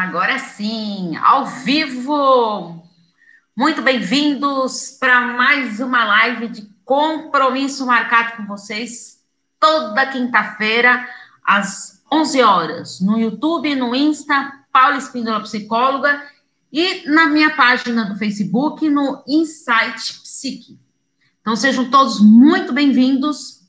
Agora sim, ao vivo. Muito bem-vindos para mais uma live de compromisso marcado com vocês toda quinta-feira às 11 horas no YouTube, no Insta, Paula Espíndola Psicóloga e na minha página do Facebook no Insight Psique. Então sejam todos muito bem-vindos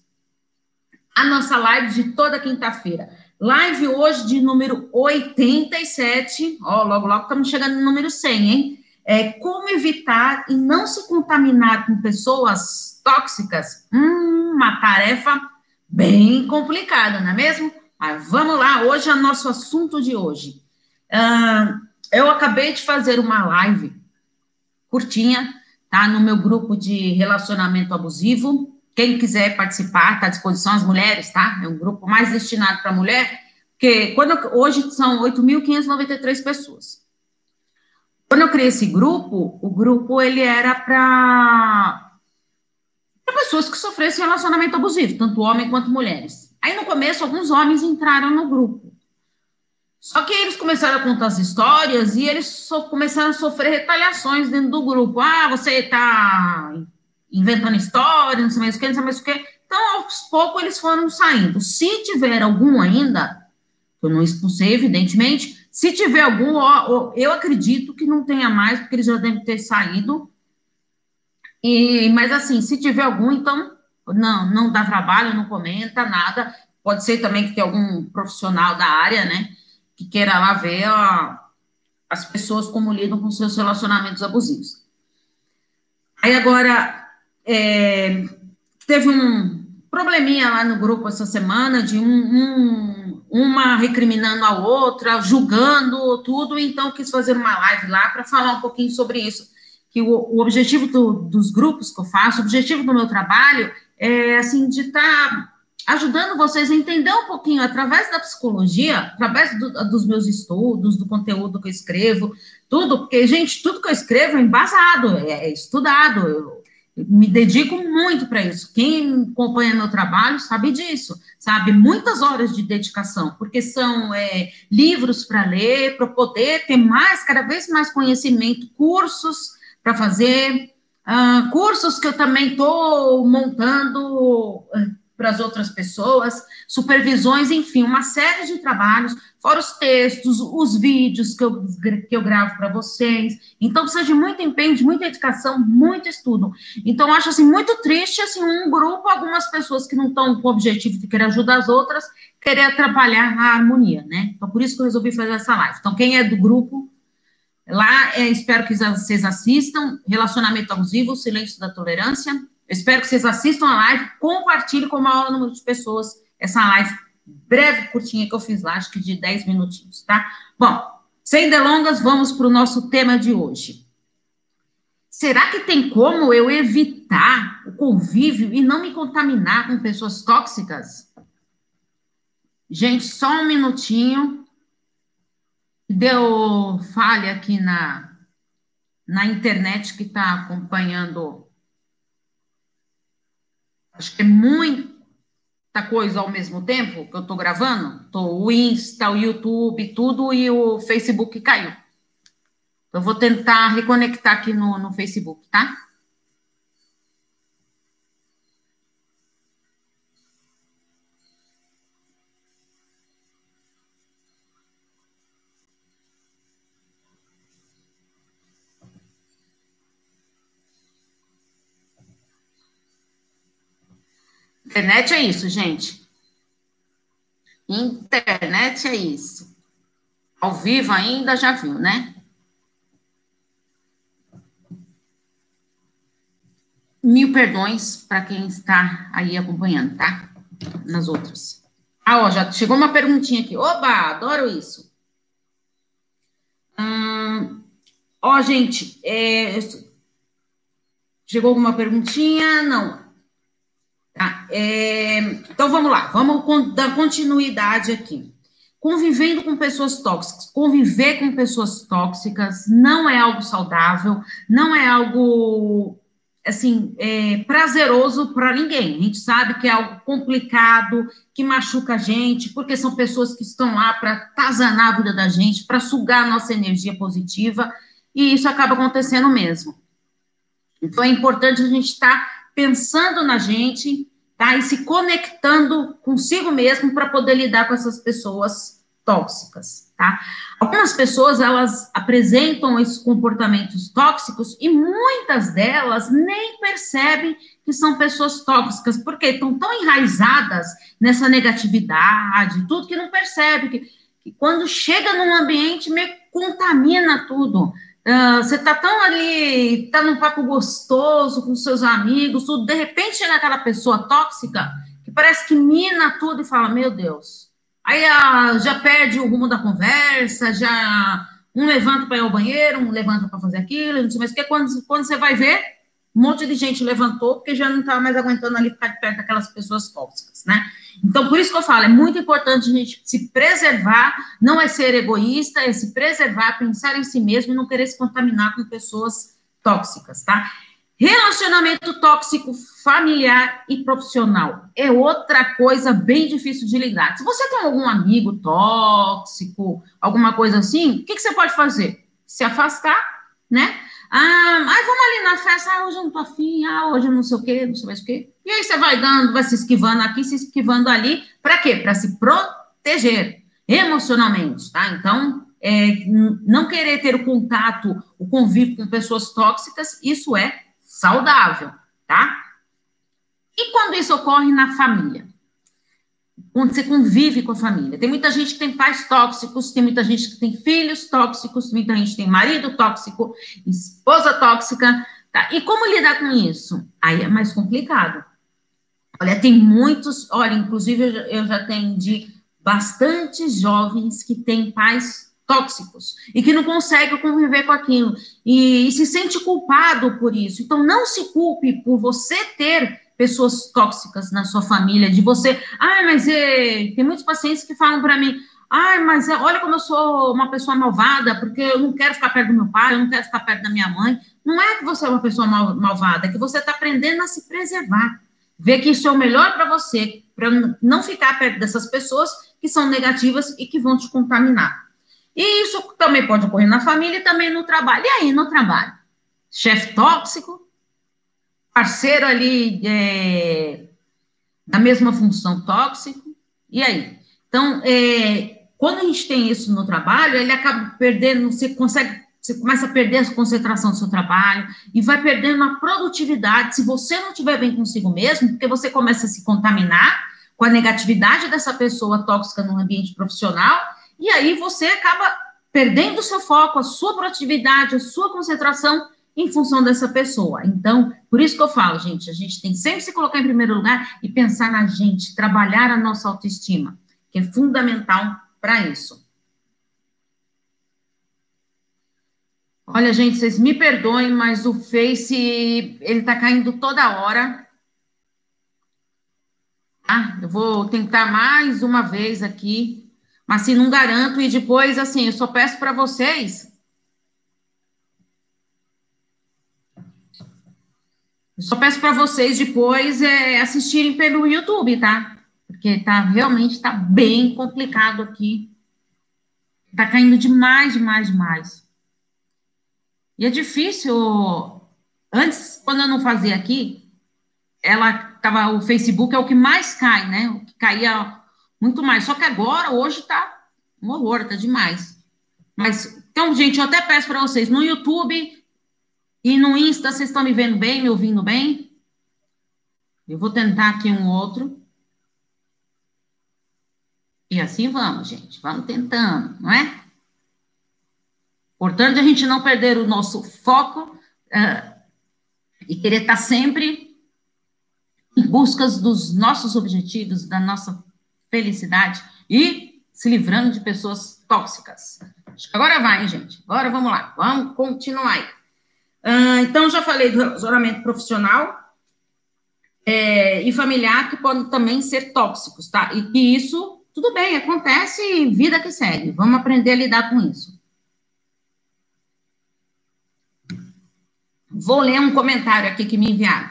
à nossa live de toda quinta-feira. Live hoje de número 87. Ó, logo, logo estamos chegando no número 100, hein? É, como evitar e não se contaminar com pessoas tóxicas? Hum, uma tarefa bem complicada, não é mesmo? Mas vamos lá, hoje é o nosso assunto de hoje. Uh, eu acabei de fazer uma live curtinha, tá? No meu grupo de relacionamento abusivo. Quem quiser participar, está à disposição as mulheres, tá? É um grupo mais destinado para mulher, porque quando eu, hoje são 8.593 pessoas. Quando eu criei esse grupo, o grupo ele era para pessoas que sofressem relacionamento abusivo, tanto homem quanto mulheres. Aí no começo alguns homens entraram no grupo. Só que eles começaram a contar as histórias e eles so, começaram a sofrer retaliações dentro do grupo. Ah, você está inventando história, não sei mais o que, não sei mais o que. Então, aos poucos, eles foram saindo. Se tiver algum ainda, eu não expulsei, evidentemente, se tiver algum, ó, eu acredito que não tenha mais, porque eles já devem ter saído. E, mas, assim, se tiver algum, então, não, não dá trabalho, não comenta nada. Pode ser também que tenha algum profissional da área, né, que queira lá ver ó, as pessoas como lidam com seus relacionamentos abusivos. Aí, agora, é, teve um probleminha lá no grupo essa semana de um, um, uma recriminando a outra, julgando tudo, então quis fazer uma live lá para falar um pouquinho sobre isso. Que o, o objetivo do, dos grupos que eu faço, o objetivo do meu trabalho é assim de estar tá ajudando vocês a entender um pouquinho através da psicologia, através do, dos meus estudos, do conteúdo que eu escrevo, tudo, porque, gente, tudo que eu escrevo é embasado, é, é estudado, eu, me dedico muito para isso. Quem acompanha meu trabalho sabe disso, sabe? Muitas horas de dedicação, porque são é, livros para ler, para poder ter mais, cada vez mais conhecimento, cursos para fazer, uh, cursos que eu também estou montando para as outras pessoas, supervisões, enfim, uma série de trabalhos, fora os textos, os vídeos que eu, que eu gravo para vocês. Então, precisa de muito empenho, de muita dedicação, muito estudo. Então, acho assim, muito triste assim, um grupo, algumas pessoas que não estão com o objetivo de querer ajudar as outras, querer atrapalhar a harmonia, né? Então, por isso que eu resolvi fazer essa live. Então, quem é do grupo, lá, é, espero que vocês assistam, Relacionamento Abusivo, Silêncio da Tolerância, espero que vocês assistam a live, compartilhem com o maior número de pessoas essa live breve, curtinha que eu fiz lá, acho que de 10 minutinhos, tá? Bom, sem delongas, vamos para o nosso tema de hoje. Será que tem como eu evitar o convívio e não me contaminar com pessoas tóxicas? Gente, só um minutinho. Deu falha aqui na, na internet que está acompanhando acho que é muita coisa ao mesmo tempo que eu estou gravando. Tô, o Insta, o YouTube, tudo, e o Facebook caiu. Eu vou tentar reconectar aqui no, no Facebook, tá? Internet é isso, gente. Internet é isso. Ao vivo ainda já viu, né? Mil perdões para quem está aí acompanhando, tá? Nas outras. Ah, ó, já chegou uma perguntinha aqui. Oba, adoro isso. Hum, ó, gente, é, chegou alguma perguntinha? Não. Tá? É, então vamos lá, vamos dar continuidade aqui. Convivendo com pessoas tóxicas, conviver com pessoas tóxicas não é algo saudável, não é algo assim, é, prazeroso para ninguém. A gente sabe que é algo complicado, que machuca a gente, porque são pessoas que estão lá para tazanar a vida da gente, para sugar a nossa energia positiva, e isso acaba acontecendo mesmo. Então, é importante a gente estar tá pensando na gente, tá? E se conectando consigo mesmo para poder lidar com essas pessoas tóxicas, tá? Algumas pessoas, elas apresentam esses comportamentos tóxicos e muitas delas nem percebem que são pessoas tóxicas, porque estão tão enraizadas nessa negatividade, tudo que não percebe, que, que quando chega num ambiente meio contamina tudo. Uh, você tá tão ali, tá num papo gostoso com seus amigos, tudo, de repente chega aquela pessoa tóxica que parece que mina tudo e fala, meu Deus, Aí a, já perde o rumo da conversa, já um levanta para ir ao banheiro, um levanta para fazer aquilo, não sei mais o que. Quando, quando você vai ver, um monte de gente levantou porque já não estava mais aguentando ali ficar de perto daquelas pessoas tóxicas, né? Então, por isso que eu falo, é muito importante a gente se preservar, não é ser egoísta, é se preservar, pensar em si mesmo e não querer se contaminar com pessoas tóxicas, tá? Relacionamento tóxico familiar e profissional é outra coisa bem difícil de lidar. Se você tem algum amigo tóxico, alguma coisa assim, o que, que você pode fazer? Se afastar, né? Ah, ai, vamos ali na festa, ah, hoje eu não tô afim, ah, hoje eu não sei o quê, não sei mais o quê. E aí você vai dando, vai se esquivando aqui, se esquivando ali, para quê? Para se proteger emocionalmente, tá? Então, é, não querer ter o contato, o convívio com pessoas tóxicas, isso é saudável, tá? E quando isso ocorre na família? Quando você convive com a família. Tem muita gente que tem pais tóxicos, tem muita gente que tem filhos tóxicos, muita gente tem marido tóxico, esposa tóxica. Tá? E como lidar com isso? Aí é mais complicado. Olha, tem muitos, olha, inclusive eu já, eu já atendi bastante jovens que têm pais tóxicos e que não consegue conviver com aquilo e, e, se sente culpado por isso. Então, não se culpe por você ter pessoas tóxicas na sua família, de você. Ah, mas é, tem muitos pacientes que falam para mim. Ah, mas é, olha como eu sou uma pessoa malvada, porque eu não quero ficar perto do meu pai, eu não quero ficar perto da minha mãe. Não é que você é uma pessoa mal, malvada, é que você está aprendendo a se preservar. Ver que isso é o melhor para você, para não ficar perto dessas pessoas que são negativas e que vão te contaminar. E isso também pode ocorrer na família e também no trabalho. E aí, no trabalho? Chefe tóxico, parceiro ali é, da mesma função tóxico, e aí? Então, é, quando a gente tem isso no trabalho, ele acaba perdendo, você consegue, você começa a perder a concentração do seu trabalho e vai perdendo a produtividade se você não estiver bem consigo mesmo, porque você começa a se contaminar com a negatividade dessa pessoa tóxica no ambiente profissional e aí você acaba perdendo o seu foco, a sua produtividade, a sua concentração em função dessa pessoa. Então, por isso que eu falo, gente, a gente tem sempre se colocar em primeiro lugar e pensar na gente, trabalhar a nossa autoestima, que é fundamental para isso. Olha, gente, vocês me perdoem, mas o Face, ele tá caindo toda hora. Ah, eu vou tentar mais uma vez aqui mas se não garanto, e depois, assim, eu só peço para vocês. Eu só peço para vocês depois é, assistirem pelo YouTube, tá? Porque tá realmente tá bem complicado aqui. Tá caindo demais, demais, demais. E é difícil. Antes, quando eu não fazia aqui, ela tava o Facebook é o que mais cai, né? O que caía muito mais. Só que agora, hoje, tá um horror, tá demais. Mas, então, gente, eu até peço para vocês, no YouTube e no Insta, vocês estão me vendo bem, me ouvindo bem? Eu vou tentar aqui um outro. E assim vamos, gente. Vamos tentando, não é? Portanto, a gente não perder o nosso foco uh, e querer estar sempre em busca dos nossos objetivos, da nossa felicidade e se livrando de pessoas tóxicas. Agora vai, gente. Agora vamos lá. Vamos continuar aí. Uh, então, já falei do relacionamento profissional é, e familiar, que podem também ser tóxicos, tá? E que isso, tudo bem, acontece, vida que segue. Vamos aprender a lidar com isso. Vou ler um comentário aqui que me enviaram.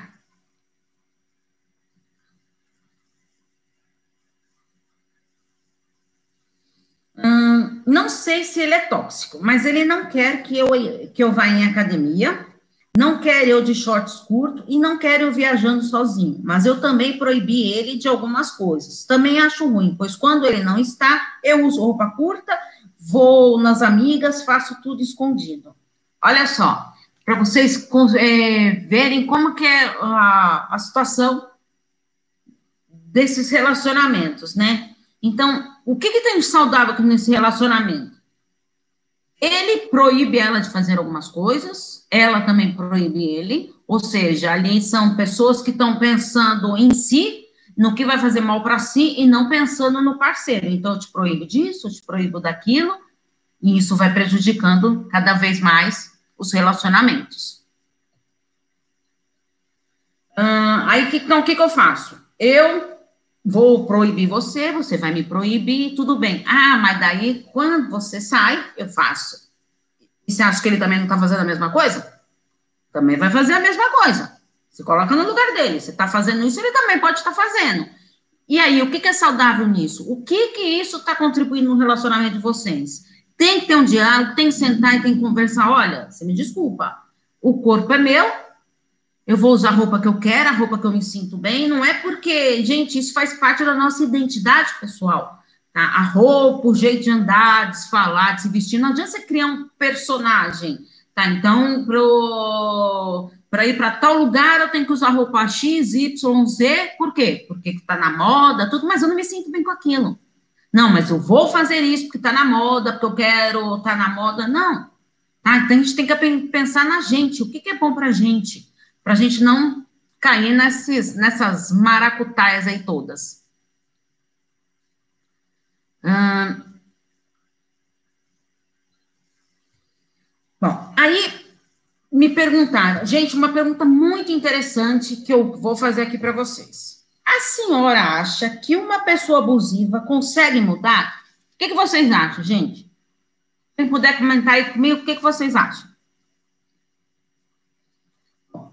Hum, não sei se ele é tóxico, mas ele não quer que eu, que eu vá em academia, não quer eu de shorts curto e não quer eu viajando sozinho. Mas eu também proibi ele de algumas coisas. Também acho ruim, pois quando ele não está, eu uso roupa curta, vou nas amigas, faço tudo escondido. Olha só, para vocês é, verem como que é a, a situação desses relacionamentos, né? Então, o que, que tem de saudável nesse relacionamento? Ele proíbe ela de fazer algumas coisas, ela também proíbe ele, ou seja, ali são pessoas que estão pensando em si, no que vai fazer mal para si e não pensando no parceiro. Então, eu te proíbo disso, eu te proíbo daquilo, e isso vai prejudicando cada vez mais os relacionamentos. Aí, então, o que, que eu faço? Eu vou proibir você, você vai me proibir, tudo bem. Ah, mas daí, quando você sai, eu faço. E você acha que ele também não está fazendo a mesma coisa? Também vai fazer a mesma coisa. Se coloca no lugar dele. Você está fazendo isso, ele também pode estar tá fazendo. E aí, o que, que, é saudável nisso? O que que isso está contribuindo no relacionamento de vocês? Tem que ter um diálogo, tem que sentar e tem que conversar. Olha, você me desculpa, o corpo é meu, eu vou usar a roupa que eu quero, a roupa que eu me sinto bem, não é porque, gente, isso faz parte da nossa identidade pessoal. Tá? A roupa, o jeito de andar, de se falar, de se vestir, não adianta você criar um personagem, tá? Então, para ir para tal lugar, eu tenho que usar roupa X, Y, Z, por quê? Porque está na moda, tudo, mas eu não me sinto bem com aquilo. Não, mas eu vou fazer isso porque está na moda, porque eu quero estar tá na moda. Não. Tá? Então, a gente tem que pensar na gente, o que, que é bom para a gente para a gente não cair nesses, nessas maracutaias aí todas. Hum. Bom, aí me perguntaram, gente, uma pergunta muito interessante que eu vou fazer aqui para vocês. A senhora acha que uma pessoa abusiva consegue mudar? O que, que vocês acham, gente? Quem puder comentar aí comigo, o que, que vocês acham?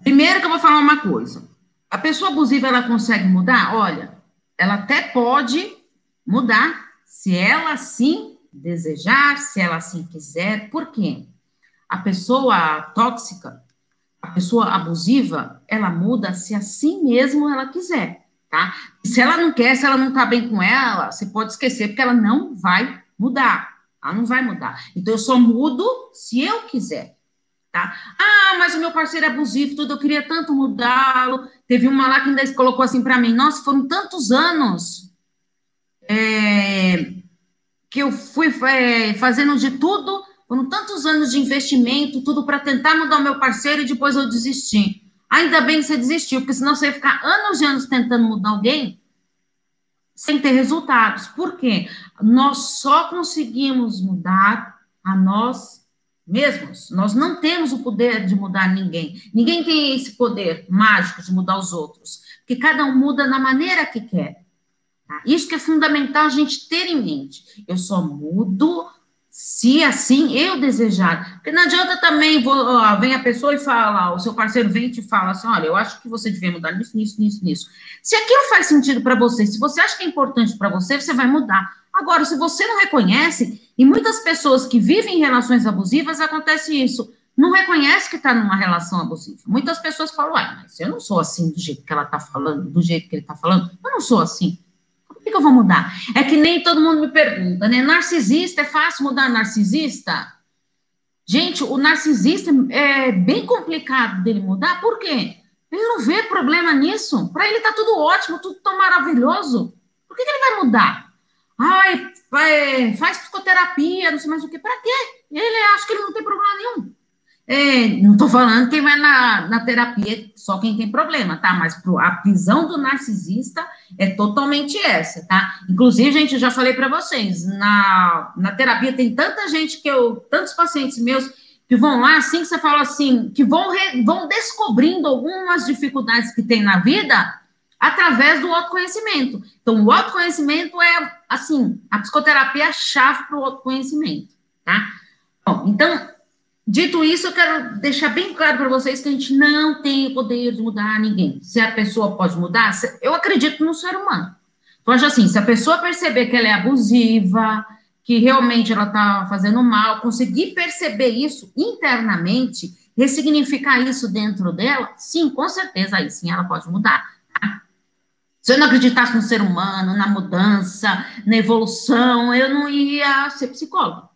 Primeiro que eu vou falar uma coisa. A pessoa abusiva, ela consegue mudar? Olha, ela até pode mudar se ela assim desejar, se ela assim quiser. Por quê? A pessoa tóxica, a pessoa abusiva, ela muda se assim mesmo ela quiser, tá? Se ela não quer, se ela não tá bem com ela, você pode esquecer, porque ela não vai mudar. Ela não vai mudar. Então, eu só mudo se eu quiser. Tá? Ah, mas o meu parceiro é abusivo, tudo, eu queria tanto mudá-lo. Teve uma lá que ainda colocou assim para mim: nossa, foram tantos anos é, que eu fui é, fazendo de tudo, foram tantos anos de investimento, tudo para tentar mudar o meu parceiro e depois eu desisti. Ainda bem que você desistiu, porque senão você ia ficar anos e anos tentando mudar alguém sem ter resultados. Por quê? Nós só conseguimos mudar a nós mesmos. Nós não temos o poder de mudar ninguém. Ninguém tem esse poder mágico de mudar os outros, porque cada um muda na maneira que quer. Tá? Isso que é fundamental a gente ter em mente. Eu só mudo se assim eu desejar. Porque não adianta também, vou, ó, vem a pessoa e fala, o seu parceiro vem e te fala assim, olha, eu acho que você devia mudar nisso, nisso, nisso, nisso. Se aquilo faz sentido para você, se você acha que é importante para você, você vai mudar. Agora, se você não reconhece, e muitas pessoas que vivem em relações abusivas, acontece isso. Não reconhece que está numa relação abusiva. Muitas pessoas falam, ah, mas eu não sou assim do jeito que ela está falando, do jeito que ele está falando. Eu não sou assim. Por que, que eu vou mudar? É que nem todo mundo me pergunta, né? Narcisista, é fácil mudar narcisista? Gente, o narcisista é bem complicado dele mudar, por quê? Ele não vê problema nisso. Para ele está tudo ótimo, tudo tão maravilhoso. Por que, que ele vai mudar? Ai, faz psicoterapia, não sei mais o que. Para quê? Ele acha que ele não tem problema nenhum. É, não estou falando quem vai na, na terapia, só quem tem problema, tá? Mas pro, a visão do narcisista é totalmente essa, tá? Inclusive, gente, eu já falei para vocês, na, na terapia tem tanta gente que eu, tantos pacientes meus que vão lá, assim que você fala assim, que vão, re, vão descobrindo algumas dificuldades que tem na vida, através do autoconhecimento. Então, o autoconhecimento é, assim, a psicoterapia é a chave para o autoconhecimento, tá? Bom, então, Dito isso, eu quero deixar bem claro para vocês que a gente não tem o poder de mudar ninguém. Se a pessoa pode mudar, eu acredito no ser humano. Então, acho assim, se a pessoa perceber que ela é abusiva, que realmente ela está fazendo mal, conseguir perceber isso internamente, ressignificar isso dentro dela, sim, com certeza, aí sim ela pode mudar. Se eu não acreditasse no ser humano, na mudança, na evolução, eu não ia ser psicóloga,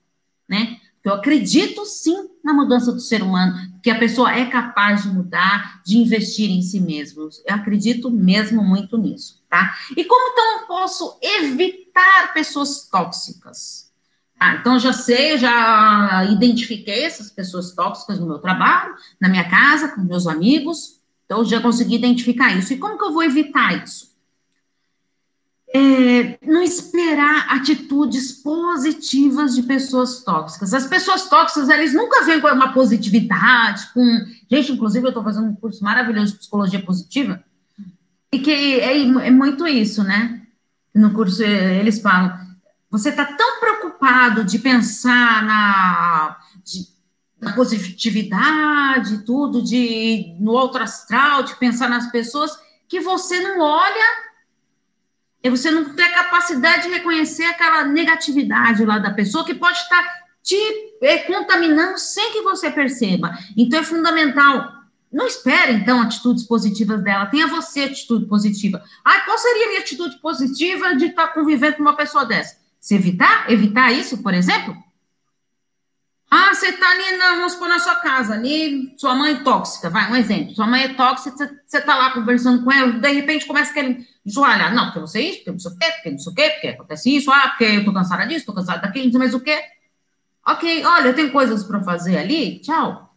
né? Eu acredito sim na mudança do ser humano, que a pessoa é capaz de mudar, de investir em si mesmo. Eu acredito mesmo muito nisso, tá? E como então eu posso evitar pessoas tóxicas? Ah, então já sei, já identifiquei essas pessoas tóxicas no meu trabalho, na minha casa, com meus amigos. Então já consegui identificar isso. E como que eu vou evitar isso? É, não esperar atitudes positivas de pessoas tóxicas. As pessoas tóxicas, eles nunca vêm com uma positividade, com... Gente, inclusive, eu estou fazendo um curso maravilhoso de psicologia positiva, e que é, é muito isso, né? No curso, eles falam, você está tão preocupado de pensar na... De, na positividade, tudo, de no outro astral, de pensar nas pessoas, que você não olha você não tem a capacidade de reconhecer aquela negatividade lá da pessoa que pode estar te é, contaminando sem que você perceba. Então é fundamental. Não espere, então, atitudes positivas dela. Tenha você atitude positiva. Ah, qual seria a minha atitude positiva de estar convivendo com uma pessoa dessa? Se evitar, evitar isso, por exemplo? Ah, você está ali, na, vamos supor, na sua casa, ali, sua mãe é tóxica, vai, um exemplo. Sua mãe é tóxica, você está lá conversando com ela, de repente começa a querer joalhar. Não, porque você é isso, porque não sei o quê, porque não sei o quê, porque acontece isso, ah, porque eu tô cansada disso, tô cansada daquilo, não sei mais o quê. Ok, olha, eu tenho coisas para fazer ali, tchau.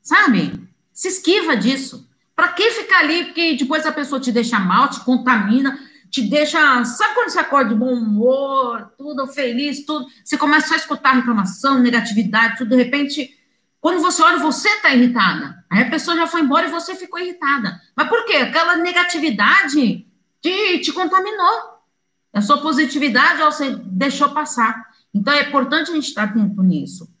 Sabe? Se esquiva disso. Para que ficar ali, porque depois a pessoa te deixa mal, te contamina, te deixa. Sabe quando você acorda de bom humor, tudo feliz, tudo? Você começa a escutar reclamação, negatividade, tudo, de repente. Quando você olha, você está irritada. Aí a pessoa já foi embora e você ficou irritada. Mas por quê? Aquela negatividade te, te contaminou. A sua positividade você deixou passar. Então é importante a gente estar atento nisso.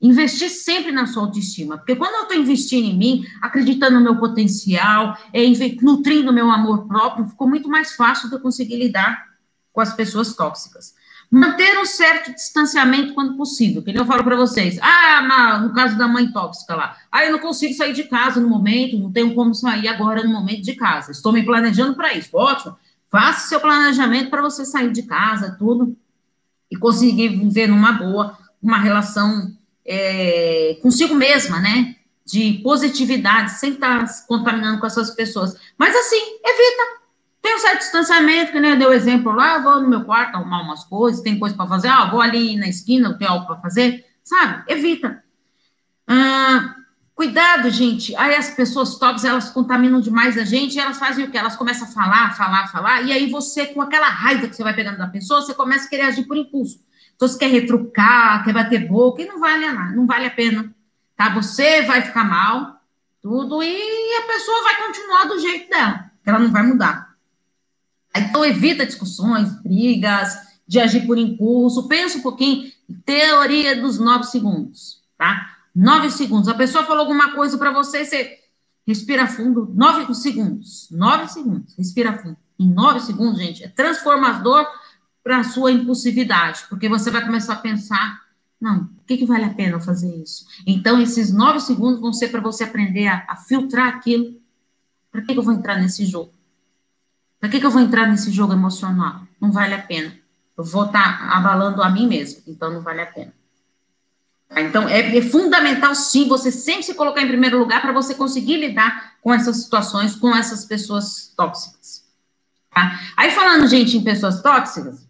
Investir sempre na sua autoestima, porque quando eu estou investindo em mim, acreditando no meu potencial, é, nutrindo meu amor próprio, ficou muito mais fácil de eu conseguir lidar com as pessoas tóxicas. Manter um certo distanciamento quando possível, que eu falo para vocês. Ah, no caso da mãe tóxica lá, ah, eu não consigo sair de casa no momento, não tenho como sair agora no momento de casa. Estou me planejando para isso. Ótimo. Faça seu planejamento para você sair de casa, tudo, e conseguir viver numa boa, uma relação é, consigo mesma, né? De positividade, sem estar se contaminando com essas pessoas. Mas assim, evita. Tem um certo distanciamento, que nem eu dei o exemplo lá, vou no meu quarto arrumar umas coisas, tem coisa para fazer, ah, vou ali na esquina, tem algo para fazer, sabe? Evita. Ah, cuidado, gente. Aí as pessoas tóxicas, elas contaminam demais a gente, elas fazem o quê? Elas começam a falar, falar, falar, e aí você, com aquela raiva que você vai pegando da pessoa, você começa a querer agir por impulso. Então, você quer retrucar, quer bater boca, e não vale não vale a pena. Tá? Você vai ficar mal, tudo, e a pessoa vai continuar do jeito dela, ela não vai mudar. Então, evita discussões, brigas, de agir por impulso. Pensa um pouquinho, teoria dos nove segundos, tá? Nove segundos. A pessoa falou alguma coisa para você, você respira fundo, nove segundos. Nove segundos, respira fundo. Em nove segundos, gente, é transformador para a sua impulsividade, porque você vai começar a pensar, não, o que, que vale a pena fazer isso? Então, esses nove segundos vão ser para você aprender a, a, filtrar aquilo. Para que, que eu vou entrar nesse jogo? Para que, que eu vou entrar nesse jogo emocional? Não vale a pena. Eu vou estar tá abalando a mim mesmo, então não vale a pena. Tá? Então, é, é, fundamental, sim, você sempre se colocar em primeiro lugar para você conseguir lidar com essas situações, com essas pessoas tóxicas. Tá? Aí, falando, gente, em pessoas tóxicas,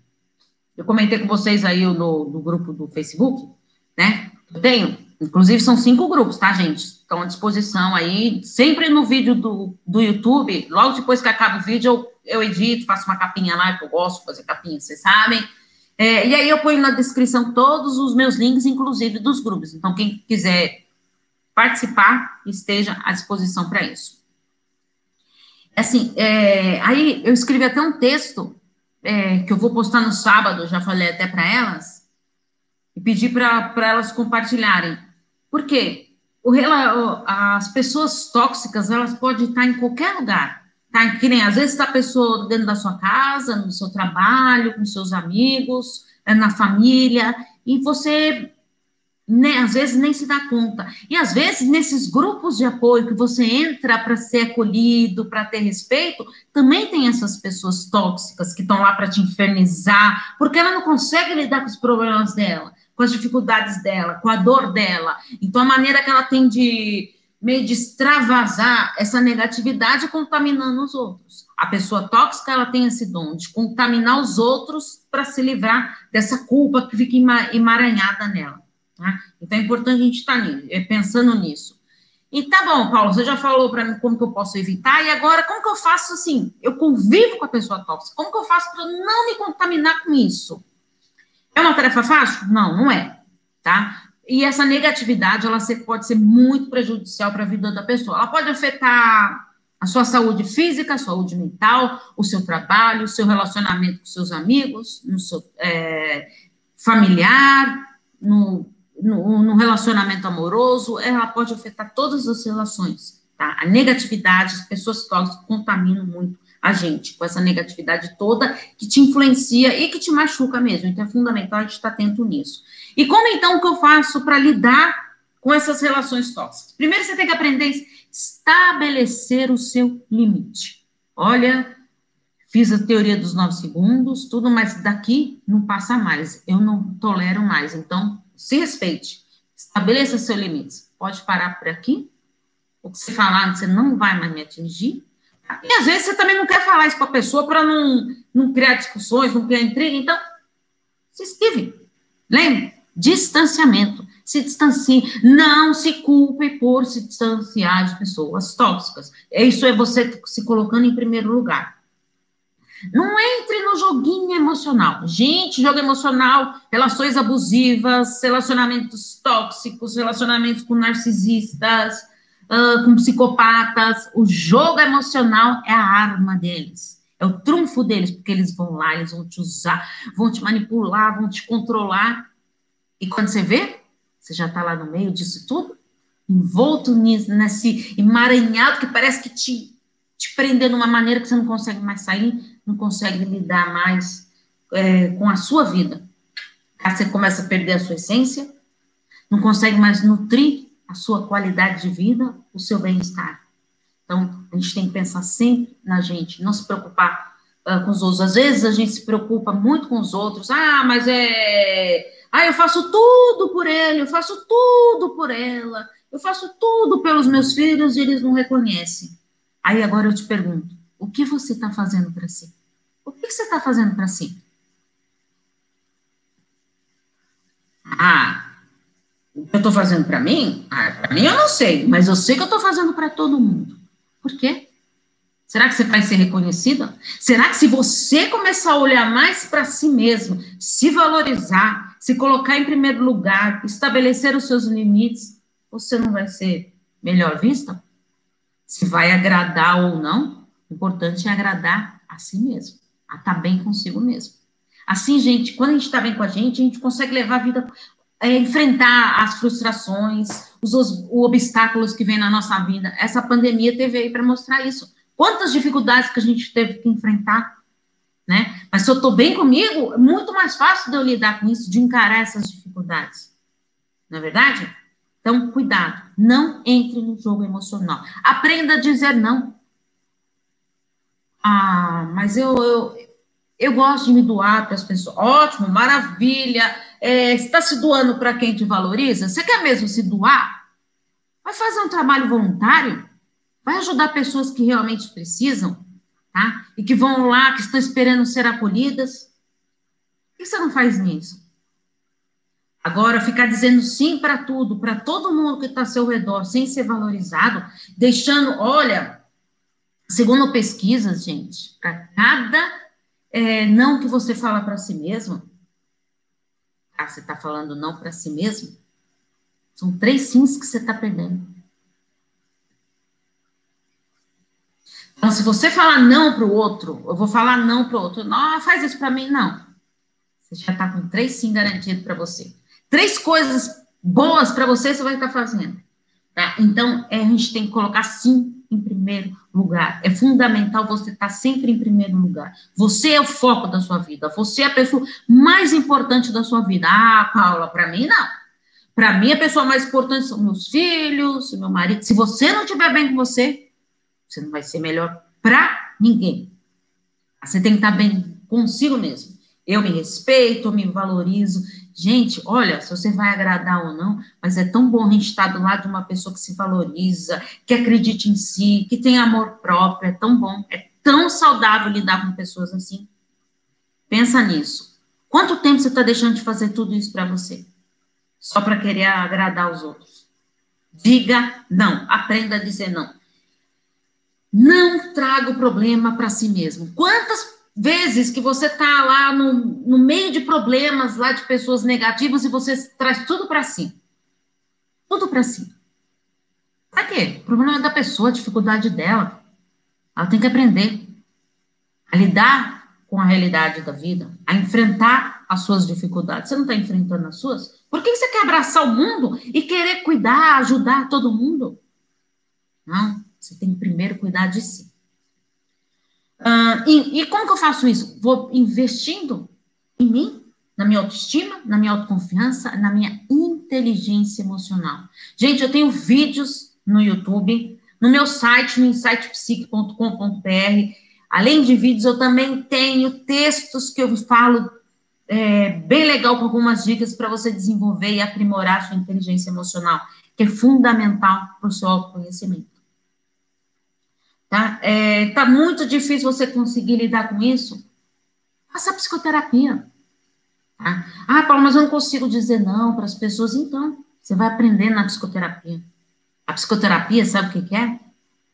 eu comentei com vocês aí no, no grupo do Facebook, né? Eu tenho, inclusive são cinco grupos, tá, gente? Estão à disposição aí, sempre no vídeo do, do YouTube, logo depois que acaba o vídeo, eu, eu edito, faço uma capinha lá, que eu gosto de fazer capinha, vocês sabem. É, e aí eu ponho na descrição todos os meus links, inclusive dos grupos. Então, quem quiser participar, esteja à disposição para isso. Assim, é, aí eu escrevi até um texto é, que eu vou postar no sábado, já falei até para elas, e pedi para elas compartilharem. Por quê? O, as pessoas tóxicas, elas podem estar em qualquer lugar. Tá? Que nem, às vezes está a pessoa dentro da sua casa, no seu trabalho, com seus amigos, é, na família, e você né, às vezes nem se dá conta. E às vezes, nesses grupos de apoio que você entra para ser acolhido, para ter respeito, também tem essas pessoas tóxicas que estão lá para te infernizar, porque ela não consegue lidar com os problemas dela, com as dificuldades dela, com a dor dela. Então, a maneira que ela tem de meio de extravasar essa negatividade contaminando os outros. A pessoa tóxica, ela tem esse dom de contaminar os outros para se livrar dessa culpa que fica emaranhada nela. Tá? Então é importante a gente estar tá é, pensando nisso. E tá bom, Paulo, você já falou para mim como que eu posso evitar, e agora como que eu faço assim? Eu convivo com a pessoa tóxica, como que eu faço para não me contaminar com isso? É uma tarefa fácil? Não, não é, tá? E essa negatividade, ela pode ser muito prejudicial para a vida da pessoa. Ela pode afetar a sua saúde física, a saúde mental, o seu trabalho, o seu relacionamento com seus amigos, no seu é, familiar, no no, no, relacionamento amoroso, ela pode afetar todas as relações, tá? A negatividade, as pessoas tóxicas contaminam muito a gente com essa negatividade toda que te influencia e que te machuca mesmo. Então é fundamental a gente estar atento nisso. E como então que eu faço para lidar com essas relações tóxicas? Primeiro você tem que aprender a estabelecer o seu limite. Olha, fiz a teoria dos nove segundos, tudo, mas daqui não passa mais. Eu não tolero mais. Então, se respeite, estabeleça seus limites. Pode parar por aqui, o que você falar, você não vai mais me atingir. E às vezes você também não quer falar isso para a pessoa para não, não criar discussões, não criar intriga. Então, se esquive. Lembre, distanciamento. Se distancie. Não se culpe por se distanciar de pessoas tóxicas. Isso é você se colocando em primeiro lugar. Não entre no joguinho emocional. Gente, jogo emocional, relações abusivas, relacionamentos tóxicos, relacionamentos com narcisistas, uh, com psicopatas. O jogo emocional é a arma deles. É o trunfo deles, porque eles vão lá, eles vão te usar, vão te manipular, vão te controlar. E quando você vê, você já está lá no meio disso tudo, envolto nisso, nesse emaranhado que parece que te, te prender de uma maneira que você não consegue mais sair não consegue lidar mais é, com a sua vida. Aí você começa a perder a sua essência, não consegue mais nutrir a sua qualidade de vida, o seu bem-estar. Então, a gente tem que pensar sempre na gente, não se preocupar uh, com os outros. Às vezes a gente se preocupa muito com os outros. Ah, mas é. Ah, eu faço tudo por ele, eu faço tudo por ela, eu faço tudo pelos meus filhos e eles não reconhecem. Aí agora eu te pergunto: o que você está fazendo para si? O que você está fazendo para si? Ah, o que eu estou fazendo para mim? Ah, para mim eu não sei, mas eu sei que eu estou fazendo para todo mundo. Por quê? Será que você vai ser reconhecida? Será que se você começar a olhar mais para si mesmo, se valorizar, se colocar em primeiro lugar, estabelecer os seus limites, você não vai ser melhor vista? Se vai agradar ou não? O importante é agradar a si mesmo, a estar tá bem consigo mesmo. Assim, gente, quando a gente está bem com a gente, a gente consegue levar a vida, é, enfrentar as frustrações, os, os, os obstáculos que vem na nossa vida. Essa pandemia teve aí para mostrar isso. Quantas dificuldades que a gente teve que enfrentar, né? Mas se eu estou bem comigo, é muito mais fácil de eu lidar com isso, de encarar essas dificuldades. Não é verdade? Então, cuidado, não entre no jogo emocional. Aprenda a dizer não. Ah, mas eu, eu, eu gosto de me doar para as pessoas. Ótimo, maravilha. É, você está se doando para quem te valoriza? Você quer mesmo se doar? Vai fazer um trabalho voluntário? Vai ajudar pessoas que realmente precisam, tá? E que vão lá, que estão esperando ser acolhidas. Por que você não faz nisso? Agora, ficar dizendo sim para tudo, para todo mundo que está ao seu redor, sem ser valorizado, deixando, olha, Segundo pesquisas, gente, para cada é, não que você fala para si mesmo, ah, você está falando não para si mesmo, são três sims que você está perdendo. Então, se você falar não para o outro, eu vou falar não para o outro, não, faz isso para mim, não. Você já está com três sim garantido para você. Três coisas boas para você, você vai estar fazendo. Tá? Então, é, a gente tem que colocar sim em primeiro lugar. É fundamental você estar sempre em primeiro lugar. Você é o foco da sua vida. Você é a pessoa mais importante da sua vida. Ah, Paula, para mim não. Para mim, a pessoa mais importante são meus filhos, meu marido. Se você não estiver bem com você, você não vai ser melhor para ninguém. Você tem que estar bem consigo mesmo. Eu me respeito, eu me valorizo. Gente, olha, se você vai agradar ou não, mas é tão bom a gente estar do lado de uma pessoa que se valoriza, que acredite em si, que tem amor próprio, é tão bom, é tão saudável lidar com pessoas assim. Pensa nisso. Quanto tempo você está deixando de fazer tudo isso para você? Só para querer agradar os outros. Diga não, aprenda a dizer não. Não traga o problema para si mesmo. Quantas vezes que você está lá no, no meio de problemas, lá de pessoas negativas, e você traz tudo para si. Tudo para si. Pra quê? O problema é da pessoa, a dificuldade dela. Ela tem que aprender a lidar com a realidade da vida, a enfrentar as suas dificuldades. Você não está enfrentando as suas? Por que você quer abraçar o mundo e querer cuidar, ajudar todo mundo? Não, você tem que primeiro cuidar de si. E, e, como que eu faço isso? Vou investindo em mim, na minha autoestima, na minha autoconfiança, na minha inteligência emocional. Gente, eu tenho vídeos no YouTube, no meu site, no insightpsique.com.br. Além de vídeos, eu também tenho textos que eu falo é, bem legal com algumas dicas para você desenvolver e aprimorar sua inteligência emocional, que é fundamental para o seu autoconhecimento. Tá? É, tá muito difícil você conseguir lidar com isso? Faça psicoterapia. Tá? Ah, Paulo, mas eu não consigo dizer não para as pessoas. Então, você vai aprender na psicoterapia. A psicoterapia, sabe o que, é?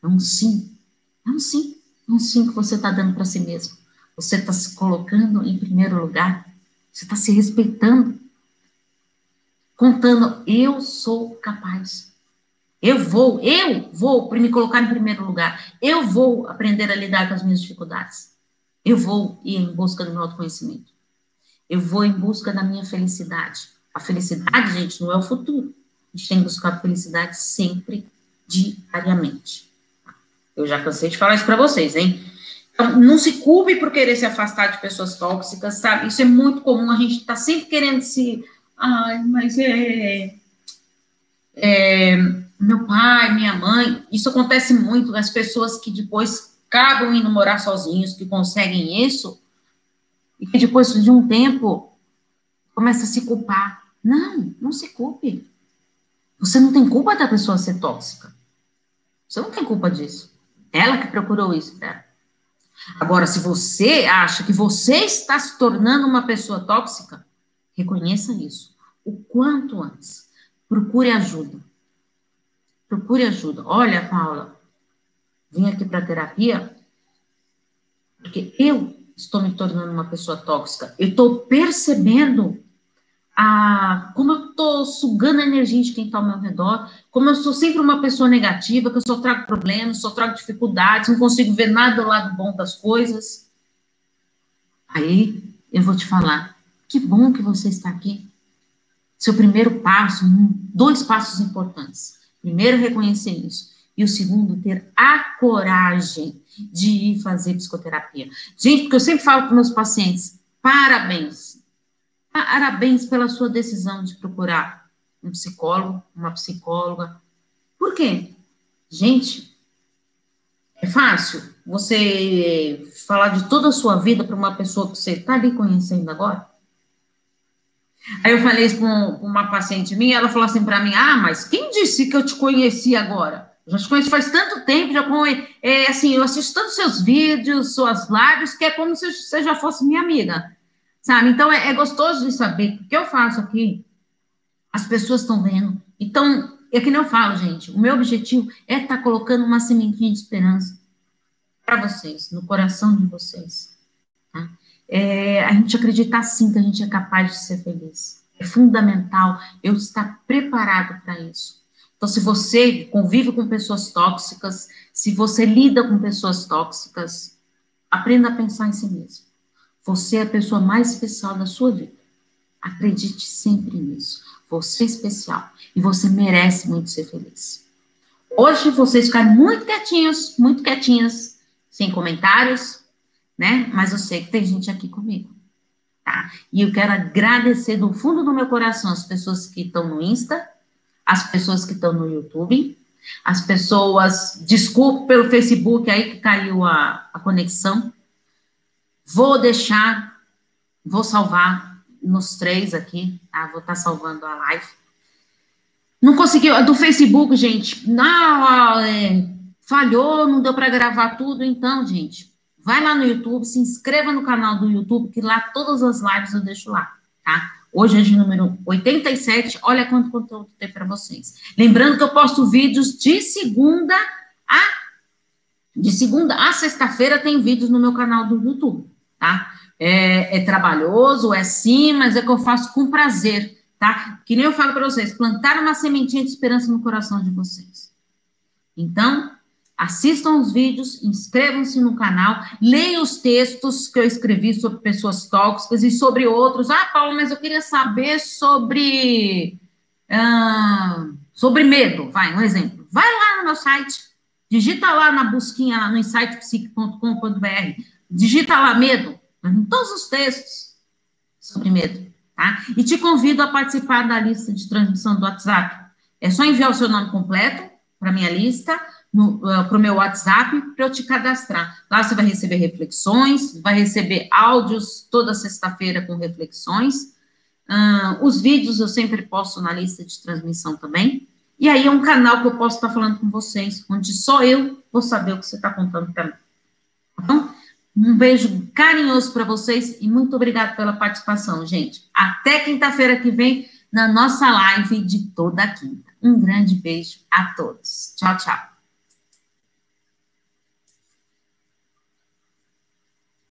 É um sim. É um sim. É um sim que você está dando para si mesmo. Você está se colocando em primeiro lugar. Você está se respeitando. Contando, eu sou capaz. Eu vou, eu vou me colocar em primeiro lugar. Eu vou aprender a lidar com as minhas dificuldades. Eu vou ir em busca do meu autoconhecimento. Eu vou em busca da minha felicidade. A felicidade, gente, não é o futuro. A gente tem que buscar a felicidade sempre, diariamente. Eu já cansei de falar isso para vocês, hein? Então, não se culpe por querer se afastar de pessoas tóxicas, sabe? Isso é muito comum. A gente está sempre querendo se. Ai, mas é. é meu pai, minha mãe, isso acontece muito, as pessoas que depois acabam indo morar sozinhos, que conseguem isso, e que depois de um tempo começa a se culpar. Não, não se culpe. Você não tem culpa da pessoa ser tóxica. Você não tem culpa disso. Ela que procurou isso né? Agora, se você acha que você está se tornando uma pessoa tóxica, reconheça isso. O quanto antes. Procure ajuda. Procure ajuda. Olha, Paula, vim aqui para terapia porque eu estou me tornando uma pessoa tóxica. Eu estou percebendo a, como eu estou sugando a energia de quem está ao meu redor, como eu sou sempre uma pessoa negativa, que eu só trago problemas, só trago dificuldades, não consigo ver nada do lado bom das coisas. Aí eu vou te falar, que bom que você está aqui. Seu primeiro passo, dois passos importantes. Primeiro, reconhecer isso. E o segundo, ter a coragem de ir fazer psicoterapia. Gente, porque eu sempre falo para meus pacientes: parabéns. Parabéns pela sua decisão de procurar um psicólogo, uma psicóloga. Por quê? Gente, é fácil você falar de toda a sua vida para uma pessoa que você está ali conhecendo agora? Aí eu falei isso para uma paciente minha, ela falou assim para mim: Ah, mas quem disse que eu te conheci agora? Já te conheço faz tanto tempo, já com, é, assim, eu assisto tantos seus vídeos, suas lives, que é como se você já fosse minha amiga, sabe? Então é, é gostoso de saber que o que eu faço aqui, as pessoas estão vendo. Então, é que nem eu falo, gente, o meu objetivo é estar tá colocando uma sementinha de esperança para vocês, no coração de vocês, tá? É, a gente acreditar sim que a gente é capaz de ser feliz. É fundamental eu estar preparado para isso. Então, se você convive com pessoas tóxicas, se você lida com pessoas tóxicas, aprenda a pensar em si mesmo. Você é a pessoa mais especial da sua vida. Acredite sempre nisso. Você é especial e você merece muito ser feliz. Hoje vocês ficaram muito quietinhos, muito quietinhas, sem comentários, né? Mas eu sei que tem gente aqui comigo, tá? E eu quero agradecer do fundo do meu coração as pessoas que estão no Insta, as pessoas que estão no YouTube, as pessoas, desculpe pelo Facebook aí que caiu a, a conexão. Vou deixar, vou salvar nos três aqui, tá? Vou estar tá salvando a live. Não conseguiu, do Facebook, gente, não, é, falhou, não deu para gravar tudo, então, gente, vai lá no YouTube, se inscreva no canal do YouTube, que lá todas as lives eu deixo lá, tá? Hoje é de número 87, olha quanto conteúdo tem para vocês. Lembrando que eu posto vídeos de segunda a de segunda a sexta-feira tem vídeos no meu canal do YouTube, tá? É, é, trabalhoso, é sim, mas é que eu faço com prazer, tá? Que nem eu falo para vocês, plantar uma sementinha de esperança no coração de vocês. Então, Assistam os vídeos, inscrevam-se no canal, leiam os textos que eu escrevi sobre pessoas tóxicas e sobre outros. Ah, Paulo, mas eu queria saber sobre. Ah, sobre medo. Vai, um exemplo. Vai lá no meu site, digita lá na busquinha, lá no insightpsique.com.br, digita lá medo, em todos os textos sobre medo, tá? E te convido a participar da lista de transmissão do WhatsApp. É só enviar o seu nome completo para minha lista para o meu WhatsApp para eu te cadastrar. Lá você vai receber reflexões, vai receber áudios toda sexta-feira com reflexões. Uh, os vídeos eu sempre posto na lista de transmissão também. E aí é um canal que eu posso estar falando com vocês, onde só eu vou saber o que você está contando para mim. Então, um beijo carinhoso para vocês e muito obrigado pela participação, gente. Até quinta-feira que vem na nossa live de toda quinta. Um grande beijo a todos. Tchau, tchau.